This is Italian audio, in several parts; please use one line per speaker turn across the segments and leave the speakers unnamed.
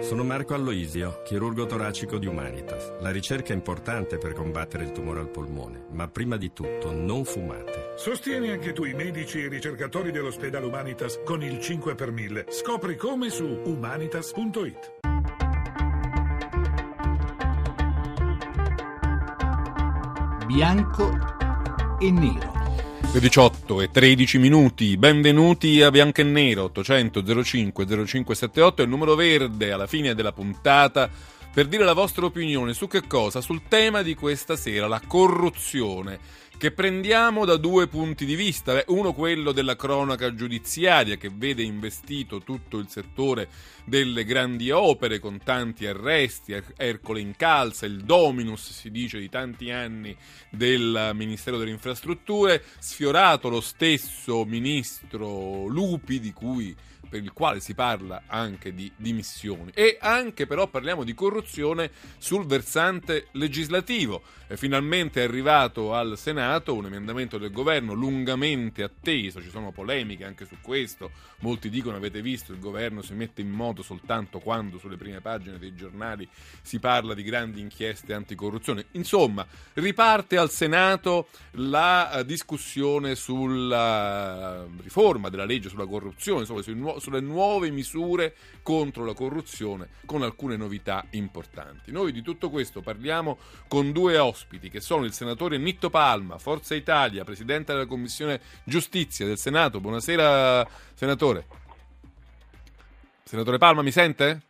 Sono Marco Alloisio, chirurgo toracico di Humanitas. La ricerca è importante per combattere il tumore al polmone, ma prima di tutto non fumate.
Sostieni anche tu i medici e i ricercatori dell'ospedale Humanitas con il 5 per 1000. Scopri come su humanitas.it.
Bianco e nero.
Le 18 e 13 minuti, benvenuti a Bianco e Nero 800 05 0578, il numero verde alla fine della puntata per dire la vostra opinione su che cosa? Sul tema di questa sera, la corruzione che prendiamo da due punti di vista. Uno quello della cronaca giudiziaria che vede investito tutto il settore delle grandi opere con tanti arresti, Ercole in calza, il dominus si dice di tanti anni del Ministero delle Infrastrutture, sfiorato lo stesso ministro Lupi di cui per il quale si parla anche di dimissioni e anche però parliamo di corruzione sul versante legislativo. È finalmente arrivato al Senato un emendamento del governo lungamente atteso, ci sono polemiche anche su questo, molti dicono avete visto il governo si mette in moto soltanto quando sulle prime pagine dei giornali si parla di grandi inchieste anticorruzione. Insomma, riparte al Senato la eh, discussione sulla riforma della legge sulla corruzione, insomma, sui nuovi sulle nuove misure contro la corruzione con alcune novità importanti. Noi di tutto questo parliamo con due ospiti che sono il senatore Nitto Palma, Forza Italia, presidente della Commissione Giustizia del Senato. Buonasera senatore. Senatore Palma mi sente?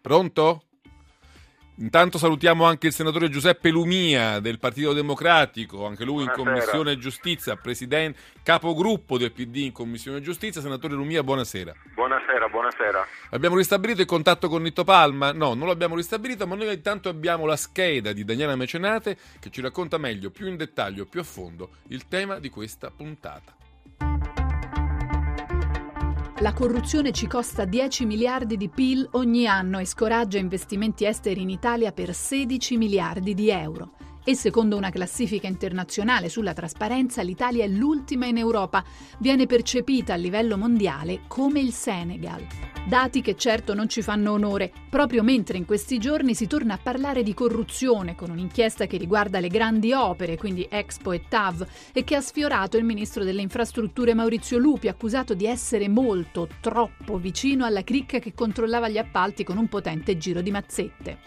Pronto? Intanto salutiamo anche il senatore Giuseppe Lumia del Partito Democratico, anche lui buonasera. in Commissione Giustizia, presidente, capogruppo del PD in Commissione Giustizia. Senatore Lumia, buonasera.
Buonasera, buonasera.
Abbiamo ristabilito il contatto con Nitto Palma? No, non l'abbiamo ristabilito, ma noi intanto abbiamo la scheda di Daniela Mecenate che ci racconta meglio, più in dettaglio, più a fondo, il tema di questa puntata.
La corruzione ci costa 10 miliardi di PIL ogni anno e scoraggia investimenti esteri in Italia per 16 miliardi di euro e secondo una classifica internazionale sulla trasparenza l'Italia è l'ultima in Europa, viene percepita a livello mondiale come il Senegal. Dati che certo non ci fanno onore, proprio mentre in questi giorni si torna a parlare di corruzione con un'inchiesta che riguarda le grandi opere, quindi Expo e TAV, e che ha sfiorato il ministro delle infrastrutture Maurizio Lupi, accusato di essere molto, troppo vicino alla cricca che controllava gli appalti con un potente giro di mazzette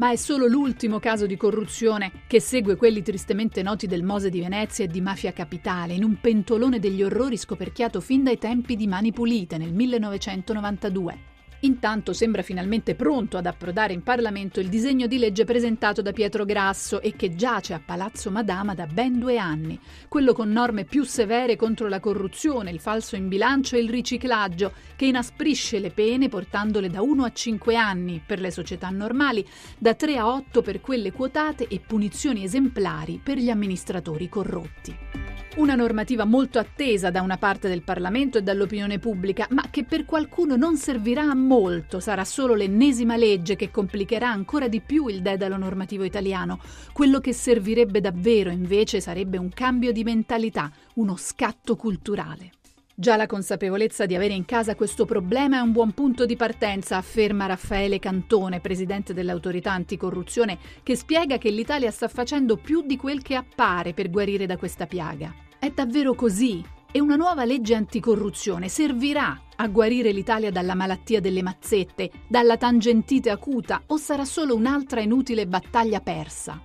ma è solo l'ultimo caso di corruzione che segue quelli tristemente noti del Mose di Venezia e di Mafia Capitale, in un pentolone degli orrori scoperchiato fin dai tempi di Mani Pulite nel 1992. Intanto sembra finalmente pronto ad approdare in Parlamento il disegno di legge presentato da Pietro Grasso e che giace a Palazzo Madama da ben due anni, quello con norme più severe contro la corruzione, il falso in bilancio e il riciclaggio, che inasprisce le pene portandole da 1 a 5 anni per le società normali, da 3 a 8 per quelle quotate e punizioni esemplari per gli amministratori corrotti. Una normativa molto attesa da una parte del Parlamento e dall'opinione pubblica, ma che per qualcuno non servirà a molto, sarà solo l'ennesima legge che complicherà ancora di più il dedalo normativo italiano. Quello che servirebbe davvero invece sarebbe un cambio di mentalità, uno scatto culturale. Già la consapevolezza di avere in casa questo problema è un buon punto di partenza, afferma Raffaele Cantone, presidente dell'autorità anticorruzione, che spiega che l'Italia sta facendo più di quel che appare per guarire da questa piaga. È davvero così? E una nuova legge anticorruzione servirà a guarire l'Italia dalla malattia delle mazzette, dalla tangentite acuta o sarà solo un'altra inutile battaglia persa?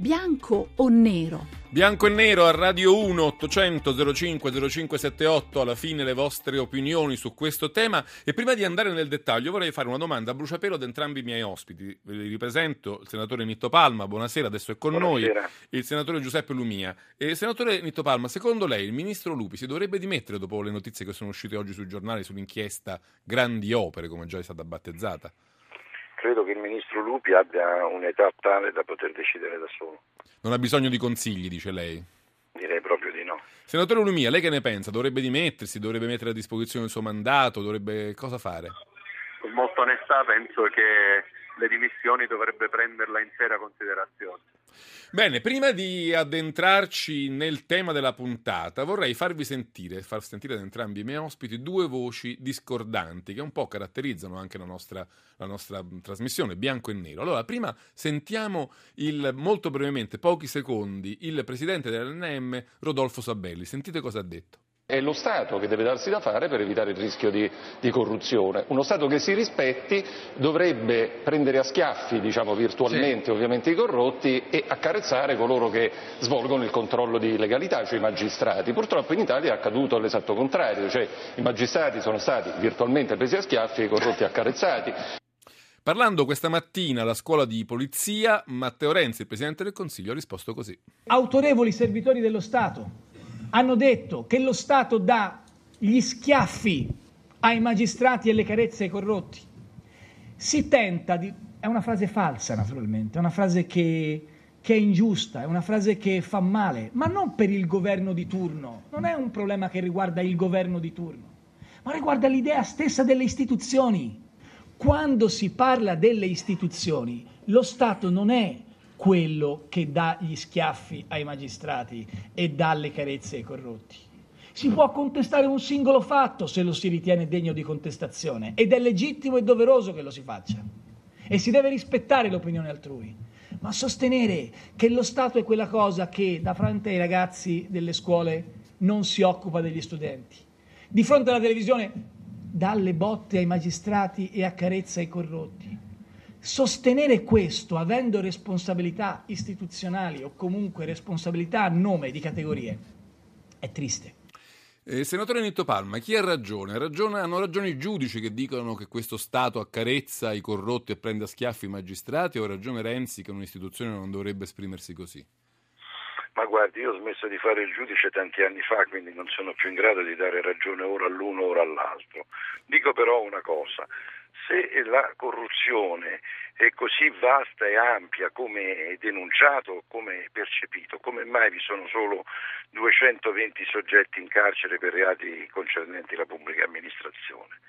Bianco o nero?
Bianco e nero a Radio 1 800 05 0578 alla fine le vostre opinioni su questo tema e prima di andare nel dettaglio vorrei fare una domanda a bruciapelo ad entrambi i miei ospiti. Vi ripresento il senatore Nitto Palma, buonasera, adesso è con buonasera. noi il senatore Giuseppe Lumia. E, senatore Nitto Palma, secondo lei il ministro Lupi si dovrebbe dimettere dopo le notizie che sono uscite oggi sui giornali sull'inchiesta Grandi Opere, come già è stata battezzata?
Credo che il ministro Lupi abbia un'età tale da poter decidere da solo.
Non ha bisogno di consigli, dice lei?
Direi proprio di no.
Senatore Lumia, lei che ne pensa? Dovrebbe dimettersi, dovrebbe mettere a disposizione il suo mandato, dovrebbe cosa fare?
Con molta onestà penso che le dimissioni dovrebbe prenderla in seria considerazione.
Bene, prima di addentrarci nel tema della puntata, vorrei farvi sentire, far sentire ad entrambi i miei ospiti due voci discordanti che un po' caratterizzano anche la nostra, la nostra trasmissione, bianco e nero. Allora, prima sentiamo il, molto brevemente, pochi secondi, il presidente dell'NM, Rodolfo Sabelli. Sentite cosa ha detto.
È lo Stato che deve darsi da fare per evitare il rischio di, di corruzione. Uno Stato che si rispetti dovrebbe prendere a schiaffi, diciamo virtualmente sì. ovviamente, i corrotti e accarezzare coloro che svolgono il controllo di legalità, cioè i magistrati. Purtroppo in Italia è accaduto l'esatto contrario, cioè i magistrati sono stati virtualmente presi a schiaffi e i corrotti accarezzati.
Parlando questa mattina alla scuola di polizia, Matteo Renzi, il Presidente del Consiglio, ha risposto così.
Autorevoli servitori dello Stato hanno detto che lo Stato dà gli schiaffi ai magistrati e le carezze ai corrotti. Si tenta di... è una frase falsa naturalmente, è una frase che, che è ingiusta, è una frase che fa male, ma non per il governo di turno, non è un problema che riguarda il governo di turno, ma riguarda l'idea stessa delle istituzioni. Quando si parla delle istituzioni, lo Stato non è quello che dà gli schiaffi ai magistrati e dà le carezze ai corrotti. Si può contestare un singolo fatto se lo si ritiene degno di contestazione ed è legittimo e doveroso che lo si faccia e si deve rispettare l'opinione altrui. Ma sostenere che lo Stato è quella cosa che da fronte ai ragazzi delle scuole non si occupa degli studenti, di fronte alla televisione dà le botte ai magistrati e accarezza ai corrotti, Sostenere questo avendo responsabilità istituzionali o comunque responsabilità a nome di categorie è triste.
Eh, senatore Nitto Palma, chi ha ragione? ragione? Hanno ragione i giudici che dicono che questo Stato accarezza i corrotti e prende a schiaffi i magistrati o ha ragione Renzi che un'istituzione non dovrebbe esprimersi così?
Ma guardi, io ho smesso di fare il giudice tanti anni fa, quindi non sono più in grado di dare ragione ora all'uno ora all'altro. Dico però una cosa, se la corruzione è così vasta e ampia come denunciato, come percepito, come mai vi sono solo 220 soggetti in carcere per reati concernenti la pubblica amministrazione?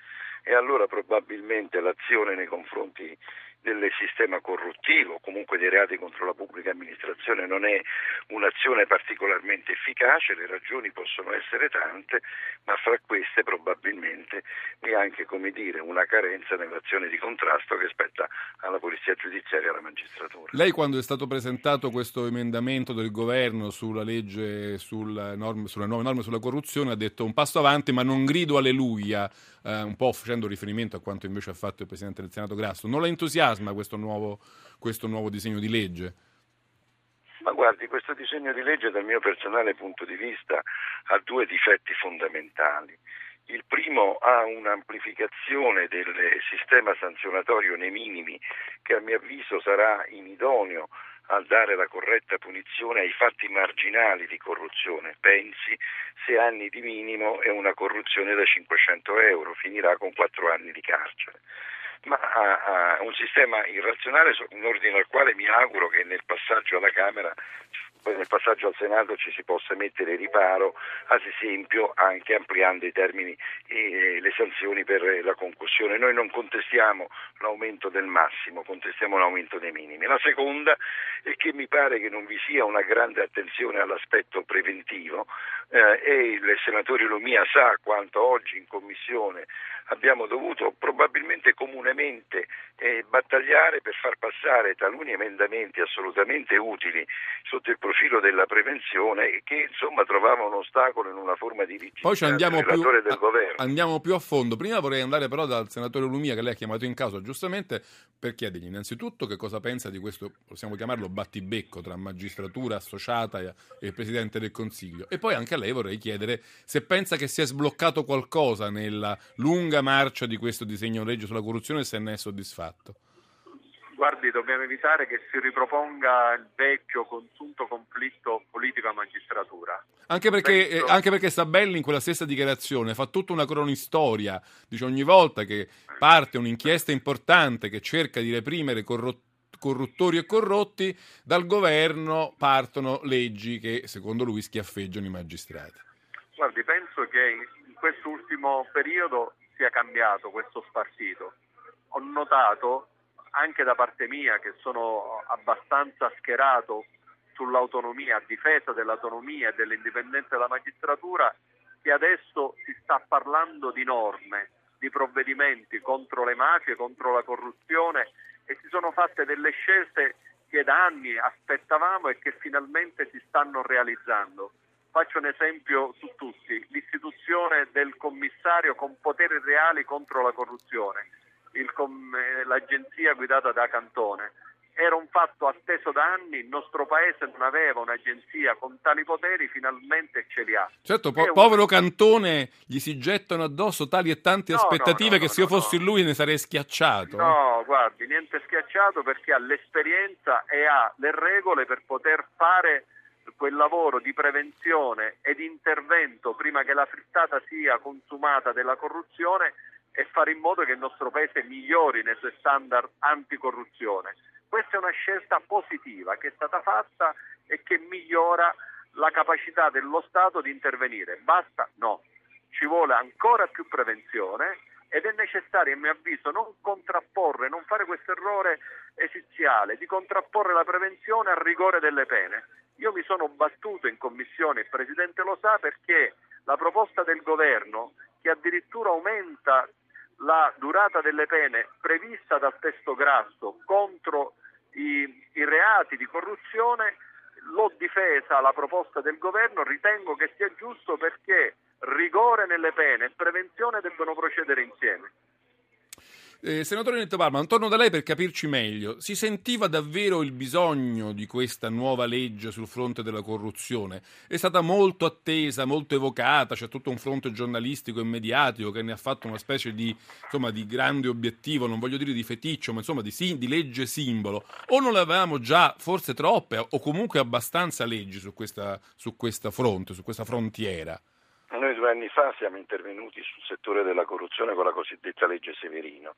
E allora probabilmente l'azione nei confronti del sistema corruttivo, comunque dei reati contro la pubblica amministrazione non è un'azione particolarmente efficace, le ragioni possono essere tante, ma fra queste probabilmente è anche dire, una carenza nell'azione di contrasto che spetta alla polizia giudiziaria e alla magistratura.
Lei quando è stato presentato questo emendamento del governo sulla legge sulla norme, sulle nuove norme sulla corruzione ha detto un passo avanti ma non grido alleluia, eh, un po' facendo riferimento a quanto invece ha fatto il Presidente del Senato Grasso. Non la entusiasma questo nuovo, questo nuovo disegno di legge?
Ma guardi, questo disegno di legge dal mio personale punto di vista ha due difetti fondamentali. Il primo ha un'amplificazione del sistema sanzionatorio nei minimi che a mio avviso sarà inidoneo a dare la corretta punizione ai fatti marginali di corruzione. Pensi, se anni di minimo è una corruzione da 500 euro, finirà con 4 anni di carcere ma a, a un sistema irrazionale in ordine al quale mi auguro che nel passaggio alla Camera poi nel passaggio al Senato ci si possa mettere riparo, ad esempio anche ampliando i termini e le sanzioni per la concussione. Noi non contestiamo l'aumento del massimo, contestiamo l'aumento dei minimi. La seconda è che mi pare che non vi sia una grande attenzione all'aspetto preventivo eh, e il senatore Lumia sa quanto oggi in Commissione abbiamo dovuto probabilmente comunemente eh, battagliare per far passare taluni emendamenti assolutamente utili sotto il profilo della prevenzione che insomma trovavano un ostacolo in una forma di rigidità
Poi ci andiamo
più,
del governo. Andiamo più a fondo. Prima vorrei andare però dal senatore Lumia che lei ha chiamato in causa giustamente per chiedergli innanzitutto che cosa pensa di questo, possiamo chiamarlo battibecco tra magistratura associata e Presidente del Consiglio. E poi anche a lei vorrei chiedere se pensa che si è sbloccato qualcosa nella lunga marcia di questo disegno legge sulla corruzione se ne è soddisfatto.
Guardi, dobbiamo evitare che si riproponga il vecchio consunto conflitto politico-magistratura.
Anche perché, Penso... eh, anche perché Sabelli in quella stessa dichiarazione fa tutta una cronistoria, dice ogni volta che parte un'inchiesta importante che cerca di reprimere corrottori corruttori e corrotti, dal governo partono leggi che secondo lui schiaffeggiano i magistrati.
Guardi, penso che in quest'ultimo periodo sia cambiato questo spartito. Ho notato anche da parte mia che sono abbastanza schierato sull'autonomia, a difesa dell'autonomia e dell'indipendenza della magistratura, che adesso si sta parlando di norme, di provvedimenti contro le mafie, contro la corruzione e si sono fatte delle scelte che da anni aspettavamo e che finalmente si stanno realizzando. Faccio un esempio su tutti, l'istituzione del commissario con poteri reali contro la corruzione, com- eh, l'agenzia guidata da Cantone. Era un fatto atteso da anni, il nostro paese non aveva un'agenzia con tali poteri, finalmente ce li ha.
Certo, po- un... povero Cantone, gli si gettano addosso tali e tante no, aspettative no, no, che se io fossi lui ne sarei schiacciato.
No, guardi, niente schiacciato perché ha l'esperienza e ha le regole per poter fare quel lavoro di prevenzione e di intervento prima che la frittata sia consumata della corruzione e fare in modo che il nostro paese migliori nei suoi standard anticorruzione. Questa è una scelta positiva che è stata fatta e che migliora la capacità dello Stato di intervenire. Basta? No. Ci vuole ancora più prevenzione ed è necessario, a mio avviso, non contrapporre, non fare questo errore esiziale di contrapporre la prevenzione al rigore delle pene. Io mi sono battuto in commissione, il Presidente lo sa, perché la proposta del governo che addirittura aumenta la durata delle pene prevista dal testo grasso contro i, i reati di corruzione l'ho difesa la proposta del governo, ritengo che sia giusto perché rigore nelle pene e prevenzione debbono procedere insieme.
Eh, senatore Netto Palma, torno da lei per capirci meglio. Si sentiva davvero il bisogno di questa nuova legge sul fronte della corruzione? È stata molto attesa, molto evocata, c'è tutto un fronte giornalistico e mediatico che ne ha fatto una specie di, insomma, di grande obiettivo, non voglio dire di feticcio, ma insomma di, di legge simbolo. O non avevamo già forse troppe o comunque abbastanza leggi su questa, su questa fronte, su questa frontiera?
Due anni fa siamo intervenuti sul settore della corruzione con la cosiddetta legge Severino.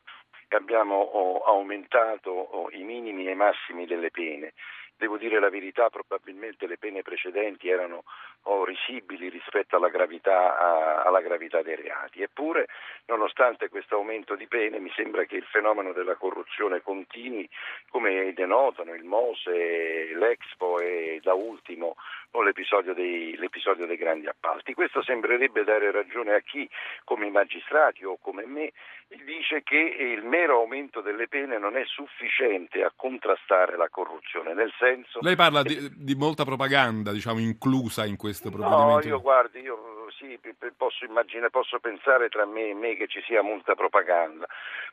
E abbiamo oh, aumentato oh, i minimi e i massimi delle pene. Devo dire la verità, probabilmente le pene precedenti erano oh, risibili rispetto alla gravità, a, alla gravità, dei reati. Eppure, nonostante questo aumento di pene, mi sembra che il fenomeno della corruzione continui, come denotano il Mose, l'Expo e da ultimo l'episodio dei, l'episodio dei grandi appalti. Questo sembrerebbe dare ragione a chi, come i magistrati o come me, dice che il mero aumento delle pene non è sufficiente a contrastare la corruzione, nel senso...
Lei parla di, di molta propaganda, diciamo, inclusa in questo provvedimento?
No, io guardi, io sì, posso immaginare, posso pensare tra me e me che ci sia molta propaganda,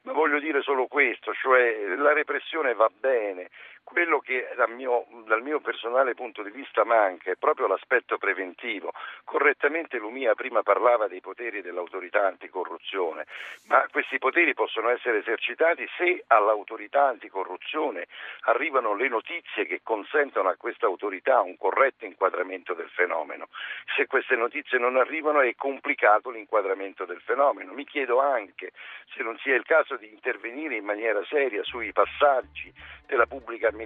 ma voglio dire solo questo, cioè la repressione va bene, quello che dal mio, dal mio, personale punto di vista manca è proprio l'aspetto preventivo. Correttamente Lumia prima parlava dei poteri dell'autorità anticorruzione, ma questi poteri possono essere esercitati se all'autorità anticorruzione arrivano le notizie che consentono a questa autorità un corretto inquadramento del fenomeno. Se queste notizie non arrivano è complicato l'inquadramento del fenomeno. Mi chiedo anche se non sia il caso di intervenire in maniera seria sui passaggi della pubblica amministrazione,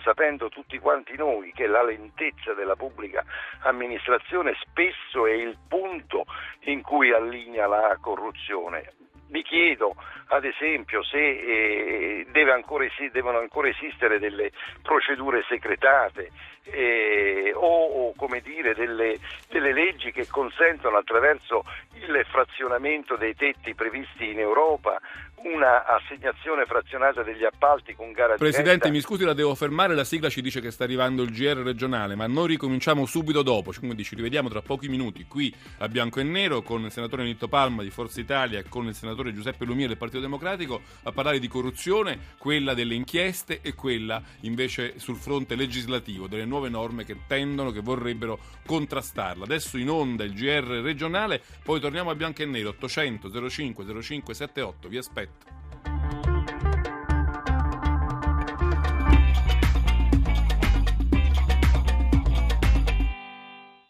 sapendo tutti quanti noi che la lentezza della pubblica amministrazione spesso è il punto in cui allinea la corruzione. Mi chiedo, ad esempio, se eh, deve ancora, devono ancora esistere delle procedure segretate eh, o, o dire, delle, delle, leggi che consentono attraverso il frazionamento dei tetti previsti in Europa una assegnazione frazionata degli appalti con gara
Presidente, mi scusi, la devo fermare, la sigla ci dice che sta arrivando il GR regionale, ma noi ricominciamo subito dopo, quindi ci rivediamo tra pochi minuti qui a Bianco e Nero con il senatore Nitto Palma di Forza Italia e con il senatore Giuseppe Lumia del Partito Democratico a parlare di corruzione, quella delle inchieste e quella invece sul fronte legislativo, delle nuove norme che tendono, che vorrebbero contrastarla. Adesso in onda il GR regionale, poi torniamo a Bianco e Nero 800 05 05 78, vi aspetto Perfecto.